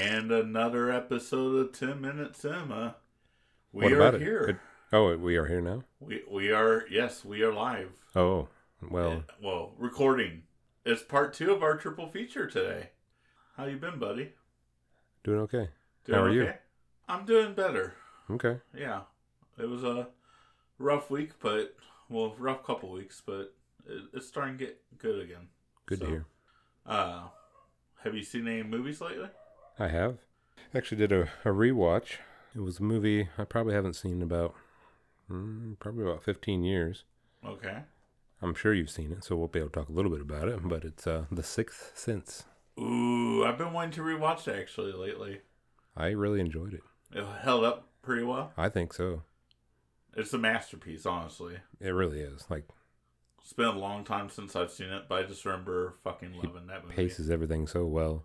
And another episode of 10 Minute Cinema. We What are it? here. It- Oh, we are here now. We, we are, yes, we are live. Oh, well, well, recording. It's part two of our triple feature today. How you been, buddy? doing okay. Doing How are you? I'm doing better. Okay. Yeah. It was a rough week, but, well, rough couple weeks, but it, it's starting to get good again. Good So, to hear. Uh, have you seen any movies lately? I have actually did a, a rewatch. It was a movie I probably haven't seen in about mm, probably about 15 years. Okay. I'm sure you've seen it, so we'll be able to talk a little bit about it. But it's uh, The Sixth Sense. Ooh, I've been wanting to rewatch it actually lately. I really enjoyed it. It held up pretty well. I think so. It's a masterpiece, honestly. It really is. Like It's been a long time since I've seen it, but I just remember fucking loving that movie. paces everything so well,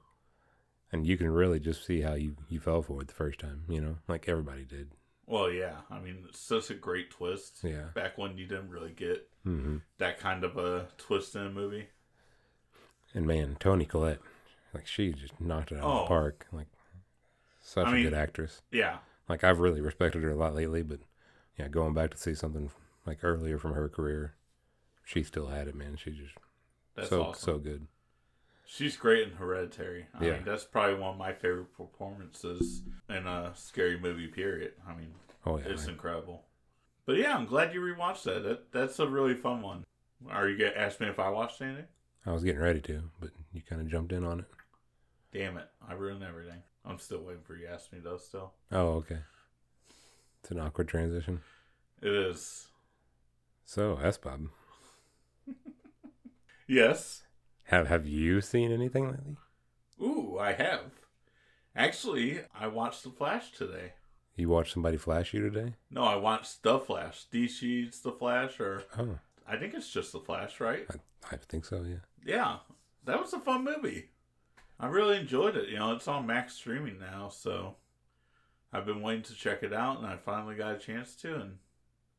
and you can really just see how you you fell for it the first time. You know, like everybody did. Well, yeah. I mean, it's such a great twist. Yeah. Back when you didn't really get hmm that kind of a twist in a movie. And man, Toni Collette, like she just knocked it out of Oh. the park. Like such I a mean- good actress. Yeah. Like I've really respected her a lot lately, but yeah, going back to see something like earlier from her career, she still had it, man. She just That's so awesome. so good. She's great in Hereditary. I Yeah. mean, that's probably one of my favorite performances in a scary movie, period. I mean, Oh yeah, it's man. incredible. But yeah, I'm glad you rewatched that. that that's a really fun one. Are you going to ask me if I watched anything? I was getting ready to, but you kind of jumped in on it. Damn it. I ruined everything. I'm still waiting for you to ask me, though, still. Oh okay. It's an awkward transition. It is. So, S Bob, Yes. Have have you seen anything lately? Ooh, I have. Actually, I watched The Flash today. You watched somebody flash you today? No, I watched The Flash. DC's The Flash, or Oh, I think it's just The Flash, right? I, I think so. Yeah. Yeah, that was a fun movie. I really enjoyed it. You know, it's on Max streaming now, so I've been waiting to check it out, and I finally got a chance to. And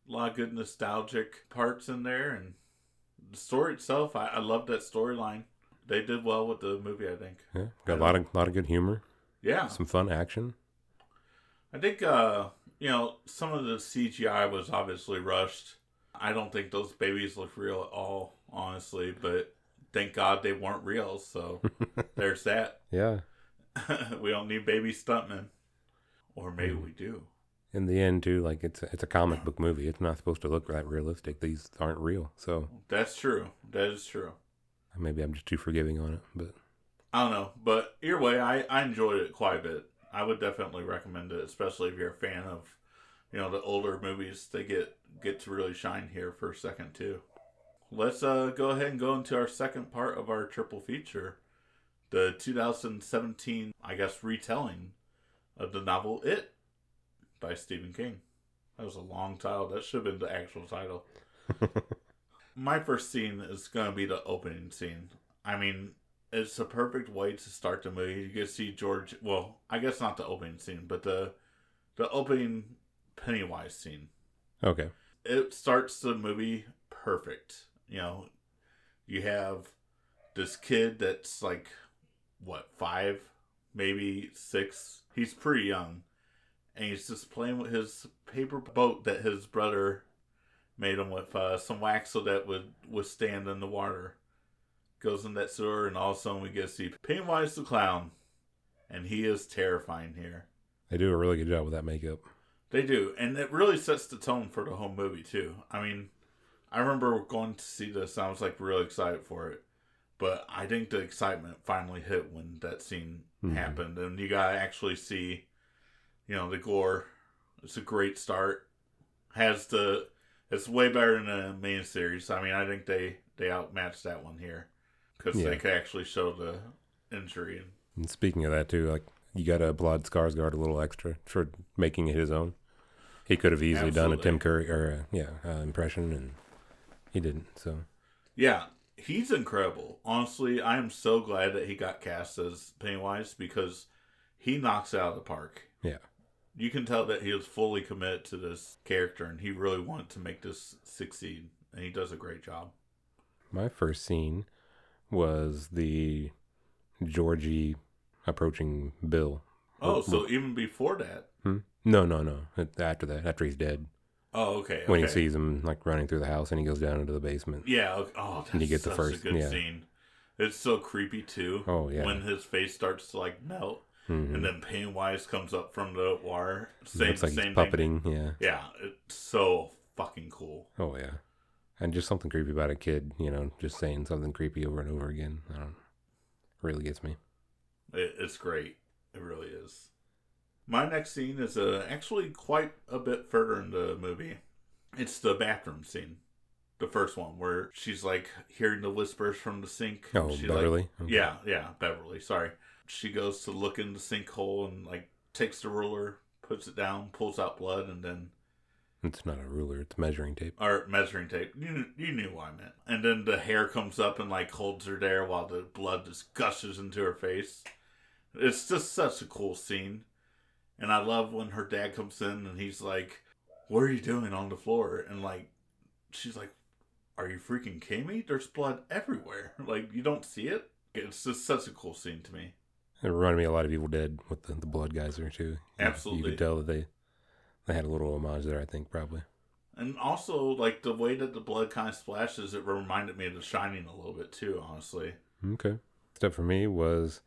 a lot of good nostalgic parts in there, and the story itself, I, I love that storyline. They did well with the movie, I think. Yeah. Got a lot of lot of good humor, Yeah, some fun action. I think uh, you know some of the CGI was obviously rushed. I don't think those babies look real at all, honestly. But thank God they weren't real. So there's that. Yeah. we don't need baby stuntmen, or maybe we do. In the end, too, like it's a, it's a comic book movie. It's not supposed to look that realistic. These aren't real, so That's true. That is true. maybe I'm just too forgiving on it. But I don't know, but either way, I I enjoyed it quite a bit. I would definitely recommend it, especially if you're a fan of, you know, the older movies. They get get to really shine here for a second too. Let's uh go ahead and go into our second part of our triple feature, the 2017, I guess, retelling of the novel It by Stephen King. That was a long title. That should have been the actual title. My first scene is going to be the opening scene. I mean, it's a perfect way to start the movie. You get to see George. Well, I guess not the opening scene, but the the opening Pennywise scene. okay, It starts the movie perfect. You know, you have this kid that's like what five, maybe six. He's pretty young, and he's just playing with his paper boat that his brother made him with uh, some wax so that would withstand in the water goes in that sewer, and all of a sudden we get to see Pennywise the clown, and he is terrifying here. they do a really good job with that makeup. They do, and it really sets the tone for the whole movie too. I mean, I remember going to see this, and I was like really excited for it, but I think the excitement finally hit when that scene Mhm. happened, and you gotta actually see, you know, the gore. It's a great start. Has the it's way better than the miniseries. I mean, I think they they outmatched that one here because Yeah. they could actually show the injury. And speaking of that, too, like you got to applaud Skarsgård a little extra for making it his own. He could have easily done a Tim Curry or a, yeah uh, impression, and he didn't. So Yeah, he's incredible. Honestly, I am so glad that he got cast as Pennywise because he knocks it out of the park. Yeah. You can tell that he was fully committed to this character and he really wanted to make this succeed. And he does a great job. my first scene was the Georgie approaching Bill Oh, so even before that. Hmm? No, no, no. After that, after he's dead. Oh, okay. When he sees him like running through the house and he goes down into the basement. Yeah. Okay. Oh, that's And you get the first- a good yeah. scene. It's so creepy too. Oh yeah. When his face starts to like melt, Mhm. and then Pennywise comes up from the wire. Same, Looks like same he's thing. puppeting. Yeah. Yeah, it's so fucking cool. Oh yeah. And just something creepy about a kid, you know, just saying something creepy over and over again. I don't really gets me. It, it's great. It really is. My next scene is uh, actually quite a bit further in the movie. It's the bathroom scene, the first one where she's like hearing the whispers from the sink. Oh, she, like, Beverly. Okay. Yeah, yeah, Beverly. Sorry. She goes to look in the sinkhole and like takes the ruler, puts it down, pulls out blood, and then It's not a ruler. It's measuring tape. or measuring tape. You knew, you knew what I meant. And then the hair comes up and like holds her there while the blood just gushes into her face. It's just such a cool scene. And I love when her dad comes in and he's like, "What are you doing on the floor?" And like, she's like, "Are you freaking kidding me? There's blood everywhere. Like you don't see it." It's just such a cool scene to me. It reminded me a lot of Evil Dead with the, the blood geyser too. You- You could tell that they they had a little homage there. I think probably. And also, like the way that the blood kind of splashes, it reminded me of The Shining a little bit too. Honestly. Okay. Step for me was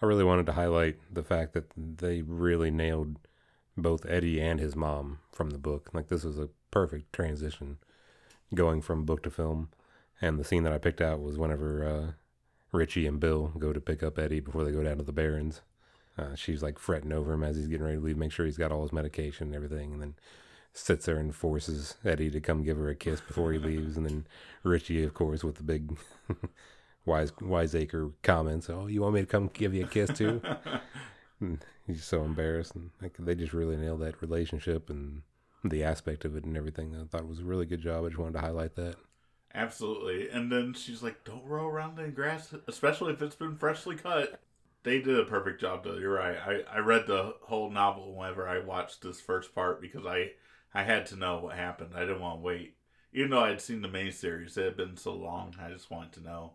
I really wanted to highlight the fact that they really nailed both Eddie and his mom from the book. Like this was a perfect transition going from book to film. And the scene that I picked out was whenever uh, Richie and Bill go to pick up Eddie before they go down to the Barrens. Uh, she's like fretting over him as he's getting ready to leave, make sure he's got all his medication and everything, and then sits there and forces Eddie to come give her a kiss before he leaves, and then Richie, of course, with the big wise wiseacre comments, "Oh, you want me to come give you a kiss too?" He's so embarrassed, and like they just really nailed that relationship and the aspect of it and everything. I thought it was a really good job. I just wanted to highlight that. Absolutely. And then she's like, don't roll around in grass, especially if it's been freshly cut. They did a perfect job, though. You're right. I, I read the whole novel whenever I watched this first part because I, I had to know what happened. I didn't want to wait. Even though I'd seen the miniseries, it had been so long, I just wanted to know.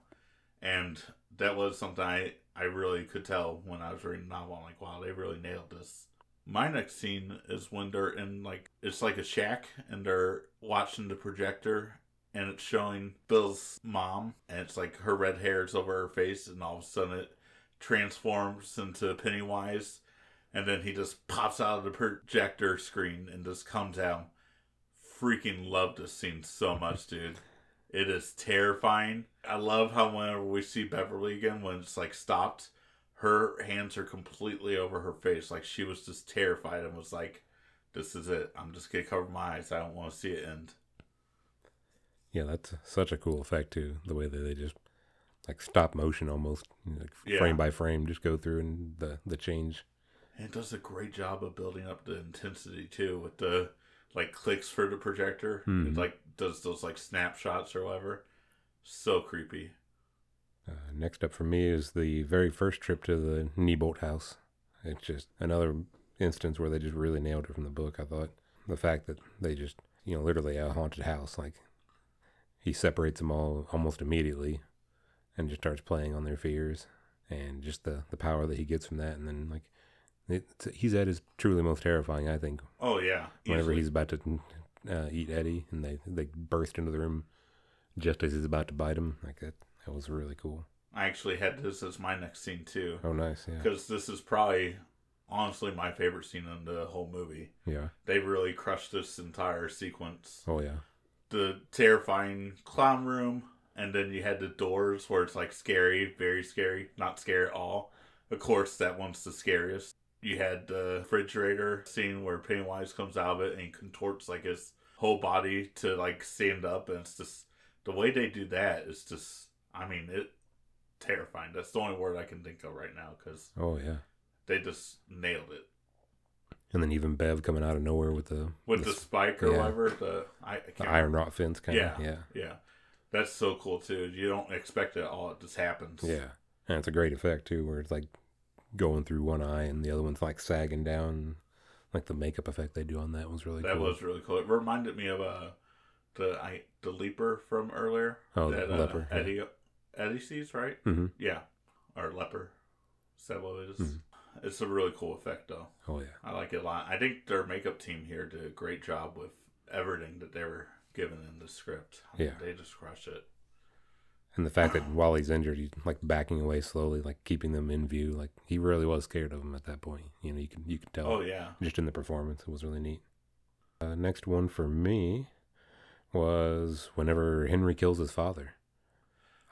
And that was something I, I really could tell when I was reading the novel. I'm like, wow, they really nailed this. My next scene is when they're in, like, it's like a shack and they're watching the projector and it's showing Bill's mom, and it's like her red hair is over her face, and all of a sudden it transforms into Pennywise, and then he just pops out of the projector screen and just comes out. Freaking love this scene so much, dude. It is terrifying. I love how whenever we see Beverly again, when it's like stopped, her hands are completely over her face, like she was just terrified and was like, "This is it. I'm just gonna cover my eyes. I don't want to see it end." Yeah, that's such a cool effect too. The way that they just like stop motion almost, like Yeah. frame by frame, just go through and the the change. And it does a great job of building up the intensity too with the like clicks for the projector. Mhm. It like does those like snapshots or whatever. So creepy. Uh, next up for me is the very first trip to the Neibolt house. It's just another instance where they just really nailed it from the book. I thought the fact that they just you know literally a haunted house like he separates them all almost immediately and just starts playing on their fears and just the the power that he gets from that and then like it, he's at his truly most terrifying I think Oh yeah. whenever easily. he's about to uh, eat Eddie, and they they burst into the room just as he's about to bite him. Like that, that was really cool. I actually had this as my next scene too. Oh, nice, yeah, Because this is probably honestly my favorite scene in the whole movie. yeah, They really crushed this entire sequence. oh yeah, the terrifying clown room, and then you had the doors where it's like scary, very scary, not scary at all. Of course, that one's the scariest. You had the refrigerator scene where Pennywise comes out of it and he contorts like his whole body to like stand up, and it's just the way they do that is just, I mean, it terrifying. That's the only word I can think of right now because oh yeah. they just nailed it And then even Bev coming out of nowhere with the with the, the spike or yeah. whatever. The I, I the iron rod fence kind Yeah. of, yeah, Yeah, that's so cool too. You don't expect it all; it just happens. yeah. And it's a great effect too, where it's like going through one eye and the other one's like sagging down. Like the makeup effect they do on that was really that cool. was really cool. It reminded me of uh, the I the leaper from earlier. Oh, the that, uh, leper, yeah. Eddie Eddie sees right. hmm Yeah, or leper. Is that what it is? Mhm. It's a really cool effect, though. Oh yeah. I like it a lot. I think their makeup team here did a great job with everything that they were given in the script. I mean, Yeah. they just crushed it. And the fact that while he's injured, he's like backing away slowly, like keeping them in view. Like he really was scared of him at that point. You know, you can you can tell Oh yeah, just in the performance. It was really neat. Uh, next one for me was whenever Henry kills his father.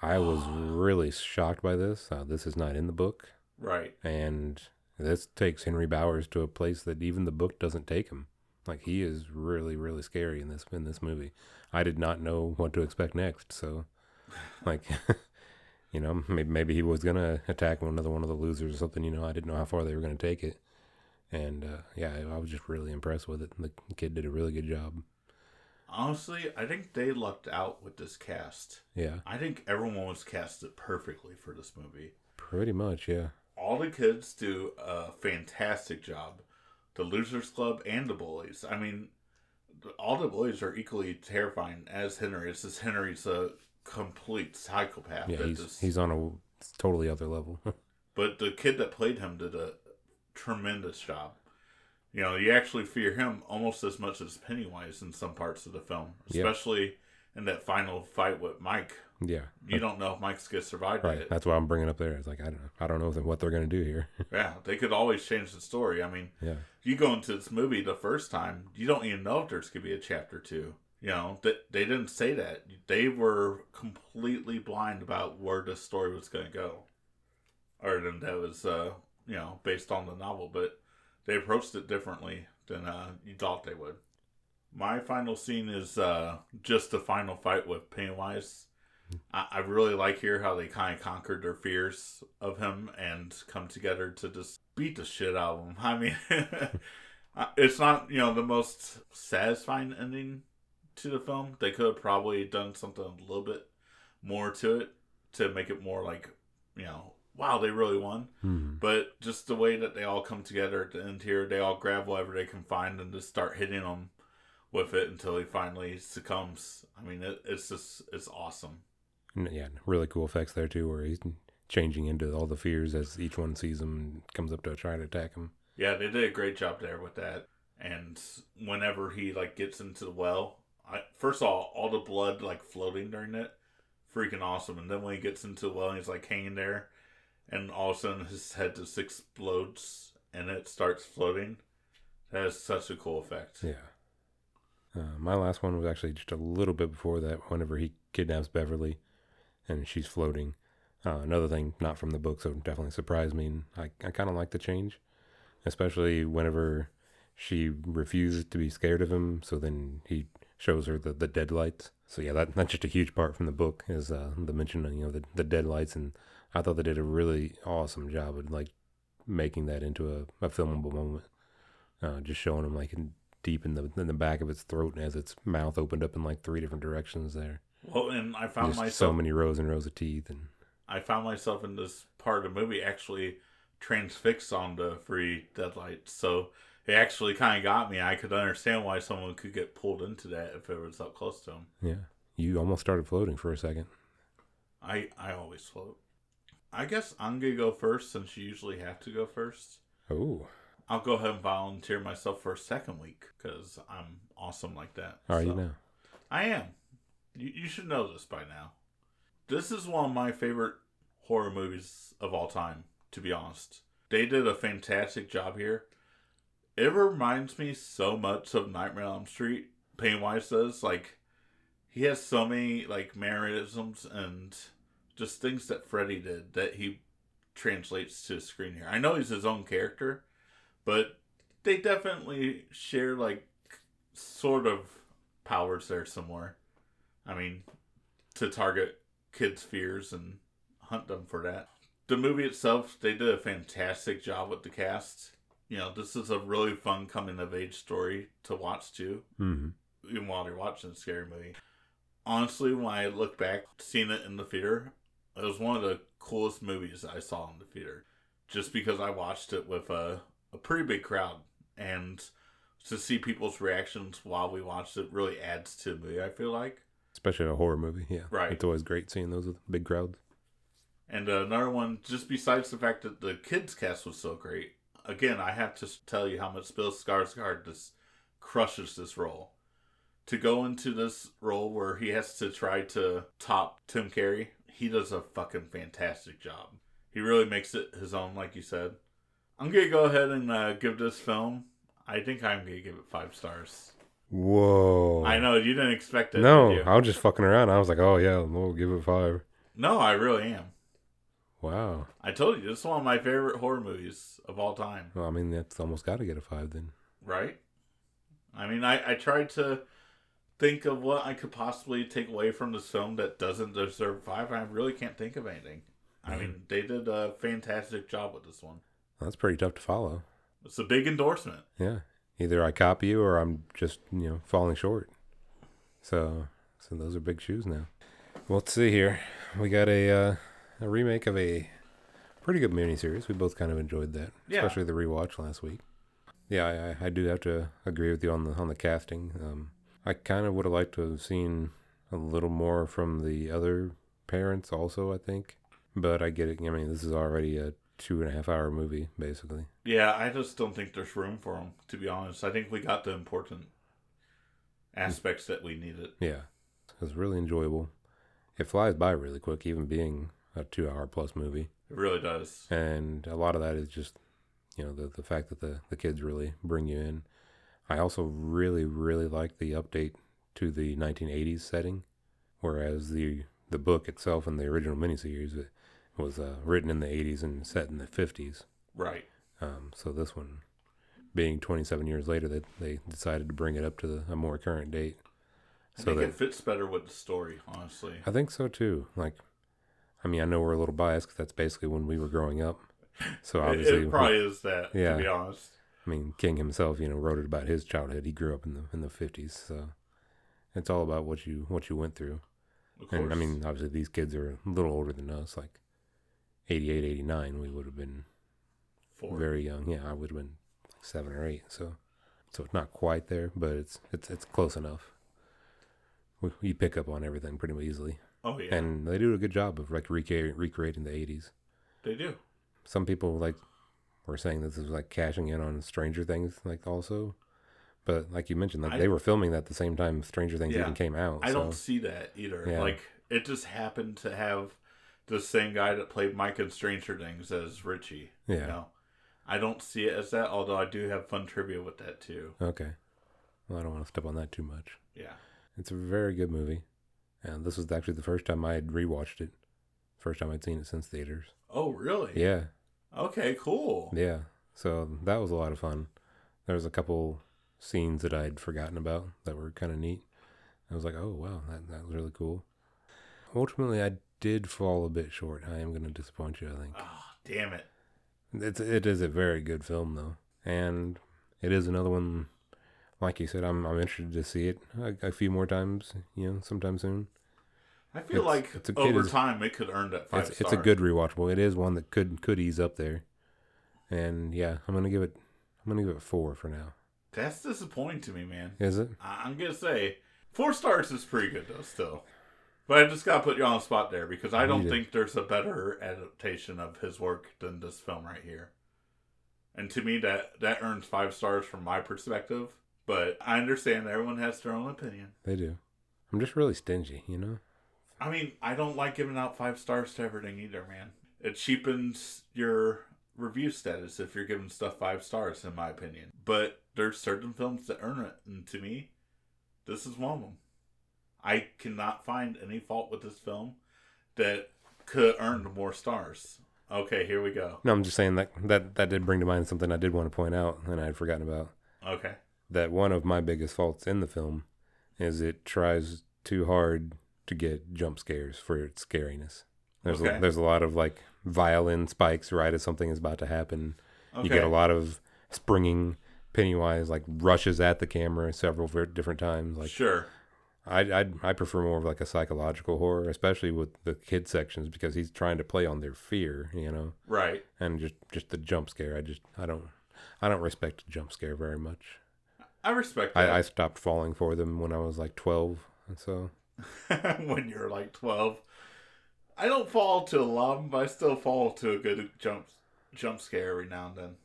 I was really shocked by this. Uh, this is not in the book, right. and this takes Henry Bowers to a place that even the book doesn't take him. Like he is really, really scary in this in this movie. I did not know what to expect next, so like you know maybe maybe he was gonna attack another one of the losers or something. You know, I didn't know how far they were gonna take it, and uh, yeah, I was just really impressed with it. The kid did a really good job. Honestly, I think they lucked out with this cast. Yeah, I think everyone was casted perfectly for this movie. pretty much. Yeah, All the kids do a fantastic job. The Losers Club and the Bullies. I mean, all the bullies are equally terrifying as Henry. It's just Henry's a complete psychopath. yeah, he's just- he's on a totally other level. But the kid that played him did a tremendous job. You know, you actually fear him almost as much as Pennywise in some parts of the film, especially in that final fight with Mike. Yeah, You don't know if Mike's gonna survive right. it. That's why I'm bringing up there. It's like I don't know. I don't know what they're gonna do here. Yeah, they could always change the story. I mean, yeah, you go into this movie the first time, you don't even know if there's gonna be a chapter two. You know, that they didn't say that. They were completely blind about where the story was gonna go, or than that was, uh, you know, based on the novel. But they approached it differently than uh, you thought they would. My final scene is uh, just the final fight with Pennywise. I, I really like here how they kind of conquered their fears of him and come together to just beat the shit out of him. I mean, it's not you know the most satisfying ending to the film. They could have probably done something a little bit more to it to make it more like you know wow they really won. hmm But just the way that they all come together at the end here, they all grab whatever they can find and just start hitting him with it until he finally succumbs. I mean, it, it's just it's awesome. Yeah, really cool effects there too, where he's changing into all the fears as each one sees him and comes up to try to attack him. Yeah, they did a great job there with that. And whenever he like gets into the well, I first of all, all the blood like floating during it, freaking awesome. And then when he gets into the well, and he's like hanging there, and all of a sudden his head just explodes and it starts floating. That is such a cool effect. Yeah. Uh, my last one was actually just a little bit before that. Whenever he kidnaps Beverly, and she's floating. Uh, another thing not from the book, so definitely surprised me. And I I kind of like the change, especially whenever she refuses to be scared of him. So then he shows her the, the dead lights. So yeah, that that's just a huge part from the book is uh, the mention of you know the the dead lights, and I thought they did a really awesome job of like making that into a, a filmable moment. Uh, just showing him like in, deep in the in the back of its throat and as its mouth opened up in like three different directions there. Well, and I found myself so many rows and rows of teeth and I found myself in this part of the movie actually transfixed on the free deadlights. So it actually kind of got me. I could understand why someone could get pulled into that if it was up close to them. yeah, you almost started floating for a second. I I always float. I guess I'm gonna go first since you usually have to go first. Oh, I'll go ahead and volunteer myself for a second week because I'm awesome like that. are you So- now? I am. You, you should know this by now. This is one of my favorite horror movies of all time, to be honest. They did a fantastic job here. It reminds me so much of Nightmare on Elm Street. Pennywise does. Like, he has so many, like, mannerisms and just things that Freddy did that he translates to screen here. I know he's his own character, but they definitely share, like, sort of powers there somewhere. I mean, to target kids' fears and hunt them for that. The movie itself, they did a fantastic job with the cast. You know, this is a really fun coming of age story to watch too, hmm even while you're watching a scary movie. Honestly, when I look back, seeing it in the theater, it was one of the coolest movies I saw in the theater. Just because I watched it with a, a pretty big crowd. And to see people's reactions while we watched it really adds to the movie, I feel like. Especially a horror movie. Yeah, Right. It's always great seeing those with big crowds. And uh, another one, just besides the fact that the kids cast was so great. Again, I have to tell you how much Bill Skarsgård just crushes this role. To go into this role where he has to try to top Tim Curry, he does a fucking fantastic job. He really makes it his own, like you said. I'm gonna go ahead and uh, give this film. I think I'm gonna give it five stars. Whoa. I know you didn't expect it. No. I was just fucking around. I was like, oh yeah, we'll give it five. no, I really am. Wow. I told you this is one of my favorite horror movies of all time. Well, I mean, that's almost got to get a five then. Right? I mean, I, I tried to think of what I could possibly take away from this film that doesn't deserve five. and I really can't think of anything. I mm-hmm. mean, they did a fantastic job with this one. That's pretty tough to follow. It's a big endorsement. Yeah. Either I copy you or I'm just, you know, falling short. So, so those are big shoes now. Well, let's see here. We got a uh, a remake of a pretty good miniseries. We both kind of enjoyed that, Yeah. especially the rewatch last week. Yeah, I, I- I do have to agree with you on the on the casting. Um, I kind of would have liked to have seen a little more from the other parents, also. I think, but I get it. I mean, this is already a two and a half hour movie, basically. Yeah, I just don't think there's room for them, to be honest. I think we got the important aspects that we needed. Yeah, it was really enjoyable. It flies by really quick, even being a two-hour plus movie, It really does. and a lot of that is just, you know, the the fact that the the kids really bring you in. I also really really like the update to the 1980s setting, whereas the the book itself and the original miniseries it was uh, written in the 80s and set in the 50s. Right. Um, so this one, being 27 years later, that they decided to bring it up to the, a more current date. I So think that it fits better with the story, honestly. I think so too. Like, I mean, I know we're a little biased because that's basically when we were growing up. So It, obviously, it probably is that, Yeah. to be honest. I mean, King himself, you know, wrote it about his childhood. He grew up in the in the fifties, so it's all about what you what you went through. Of course. And I mean, obviously, these kids are a little older than us, like 88, 89. We would have been Four. very young. Yeah, I would have been like seven or eight. So, so it's not quite there, but it's it's it's close enough. We, you pick up on everything pretty easily, Oh, yeah. and they do a good job of like recre- recreating the eighties. they do. some people like were saying this is like cashing in on Stranger Things, like also. But like you mentioned, like I- they were filming that the same time Stranger Things Yeah. even came out. I so. don't see that either. Yeah. Like, it just happened to have the same guy that played Mike in Stranger Things as Richie. Yeah. You know? I don't see it as that, although I do have fun trivia with that, too. Okay. Well, I don't want to step on that too much. Yeah. It's a very good movie, and this was actually the first time I had rewatched it. First time I'd seen it since theaters. Oh, really? Yeah, Okay, cool. yeah. So that was a lot of fun. There was a couple scenes that I'd forgotten about that were kind of neat. I was like, oh wow, that that was really cool. Ultimately, I did fall a bit short. I am going to disappoint you. I think. Oh, damn it. It's it is a very good film though, and it is another one. Like you said, I'm I'm interested to see it a, a few more times. You know, sometime soon. I feel It's- like it's a over is- time it could earn that five It's it's a good rewatchable. It is one that could could ease up there, and yeah, I'm gonna give it I'm gonna give it four for now. That's disappointing to me, man. Is it? I- I'm gonna say four stars is pretty good though, still. But I just gotta put you on the spot there because I don't Need it. think there's a better adaptation of his work than this film right here. And to me, that that earns five stars from my perspective. But I understand everyone has their own opinion. They do. I'm just really stingy, you know. I mean, I don't like giving out five stars to everything either, man. It cheapens your review status if you're giving stuff five stars, in my opinion. But there's certain films that earn it, and to me, this is one of them. I cannot find any fault with this film that could earn more stars. Okay, here we go. No, I'm just saying that that that did bring to mind something I did want to point out, and I had forgotten about. Okay. That one of my biggest faults in the film is it tries too hard to get jump scares for its scariness. There's Okay. a, there's a lot of like violin spikes right as something is about to happen. Okay. You get a lot of springing. Pennywise like rushes at the camera several different times. Like sure. I I I prefer more of like a psychological horror, especially with the kid sections because he's trying to play on their fear, you know, Right. and just just the jump scare. I just I don't I don't respect the jump scare very much. I respect. I, I stopped falling for them when I was like twelve, and so when you're like 12. I don't fall to a lot, of them, but I still fall to a good jump jump scare every now and then.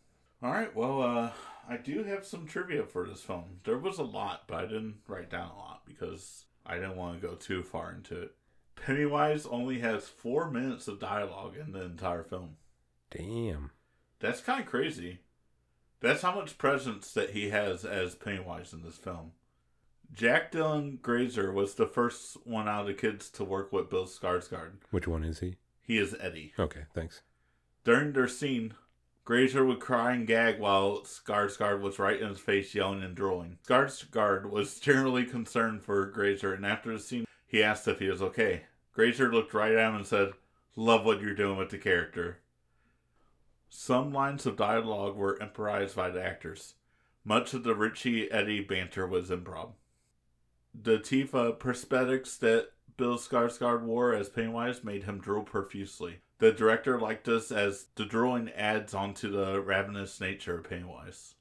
All right, well, uh, I do have some trivia for this film. There was a lot, but I didn't write down a lot because I didn't want to go too far into it. Pennywise only has four minutes of dialogue in the entire film. Damn. That's kind of crazy. That's how much presence that he has as Pennywise in this film. Jack Dylan Grazer was the first one out of the kids to work with Bill Skarsgård. Which one is he? He is Eddie. Okay, thanks. During their scene, Grazer would cry and gag while Skarsgård was right in his face, yelling and drooling. Skarsgård was generally concerned for Grazer, and after the scene, he asked if he was okay. Grazer looked right at him and said, Love what you're doing with the character. Some lines of dialogue were improvised by the actors. Much of the Richie Eddie banter was improv. The Tifa prosthetics that Bill Skarsgård wore as Pennywise made him drool profusely. The director liked this as the drawing adds onto the ravenous nature of Pennywise.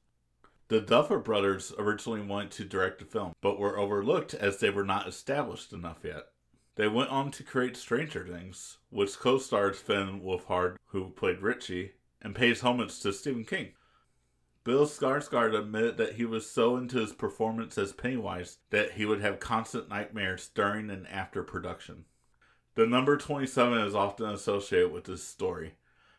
The Duffer Brothers originally wanted to direct the film, but were overlooked as they were not established enough yet. They went on to create Stranger Things, which co-stars Finn Wolfhard, who played Richie, and pays homage to Stephen King. Bill Skarsgård admitted that he was so into his performance as Pennywise that he would have constant nightmares during and after production. The number 27 is often associated with this story.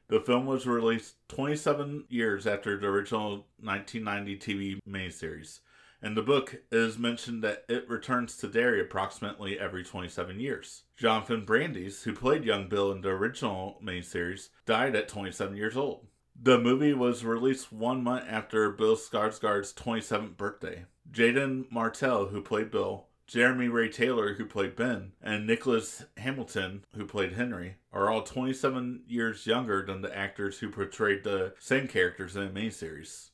The film was released 27 years after the original 1990 TV miniseries. and the book, is mentioned that it returns to Derry approximately every 27 years. Jonathan Brandis, who played young Bill in the original miniseries, died at 27 years old. The movie was released one month after Bill Skarsgård's 27th birthday. Jaeden Martell, who played Bill, Jeremy Ray Taylor, who played Ben, and Nicholas Hamilton, who played Henry, are all 27 years younger than the actors who portrayed the same characters in the miniseries.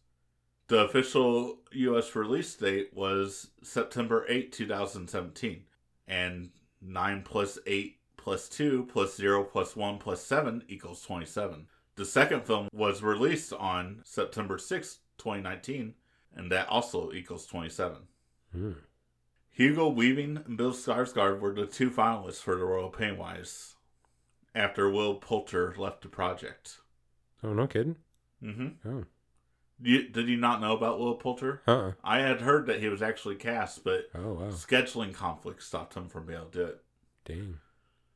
The official U.S. release date was September 8, 2017, and 9 plus 8 plus 2 plus 0 plus 1 plus 7 equals 27. The second film was released on September 6, 2019, and that also equals 27. Hmm. Hugo Weaving and Bill Skarsgård were the two finalists for the of Pennywise after Will Poulter left the project. Oh, no kidding. Mm-hmm. Oh. You, did you not know about Will Poulter? Uh-uh. I had heard that he was actually cast, but Oh, wow. scheduling conflicts stopped him from being able to do it. Dang.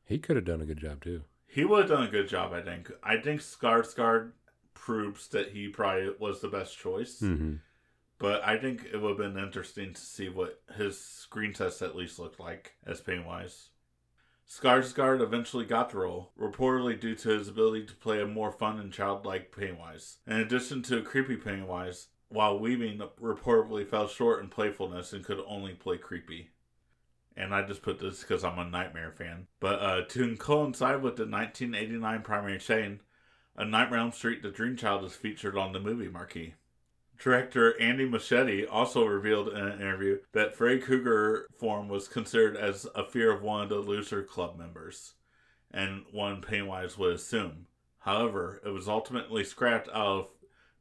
He could have done a good job, too. He would have done a good job, I think. I think Skarsgård proves that he probably was the best choice. Mm-hmm. But I think it would have been interesting to see what his screen test at least looked like as Pennywise. Skarsgård eventually got the role, reportedly due to his ability to play a more fun and childlike Pennywise. In addition to a creepy Pennywise, while Weaving reportedly fell short in playfulness and could only play creepy. And I just put this because I'm a Nightmare fan. But uh, to coincide with the 1989 primary chain, A Nightmare on Street The Dream Child is featured on the movie marquee. Director Andy Muschietti also revealed in an interview that Freddy Krueger form was considered as a fear of one of the loser club members, and one Pennywise would assume. However, it was ultimately scrapped out of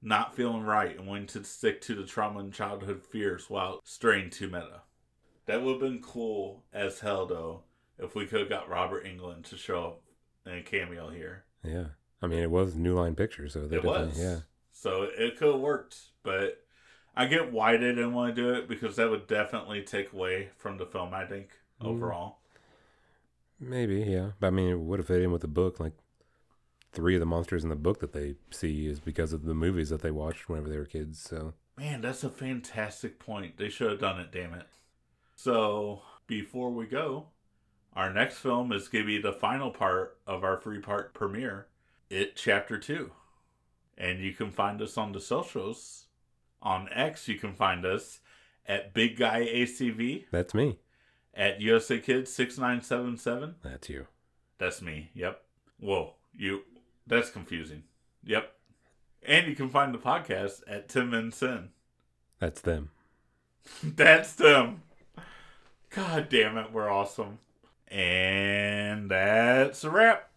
not feeling right and wanting to stick to the trauma and childhood fears while straying too meta. That would have been cool as hell, though, if we could have got Robert Englund to show up in a cameo here. Yeah. I mean, it was New Line Pictures, so they It was. yeah. So it could have worked, but I get why they didn't want to do it because that would definitely take away from the film, I think, Mm. overall. Maybe, yeah. But I mean, it would have fit in with the book. Like, three of the monsters in the book that they see is because of the movies that they watched whenever they were kids. So, Man, that's a fantastic point. They should have done it, damn it. So, before we go, our next film is going to be the final part of our three part premiere, It Chapter 2. And you can find us on the socials. On X, you can find us at Big Guy ACV, that's me. at USA Kids 6977. That's you. That's me. Yep. Whoa, you. That's confusing. Yep. And you can find the podcast at Tim and Sin. That's them. That's them. God damn it, we're awesome. And that's a wrap.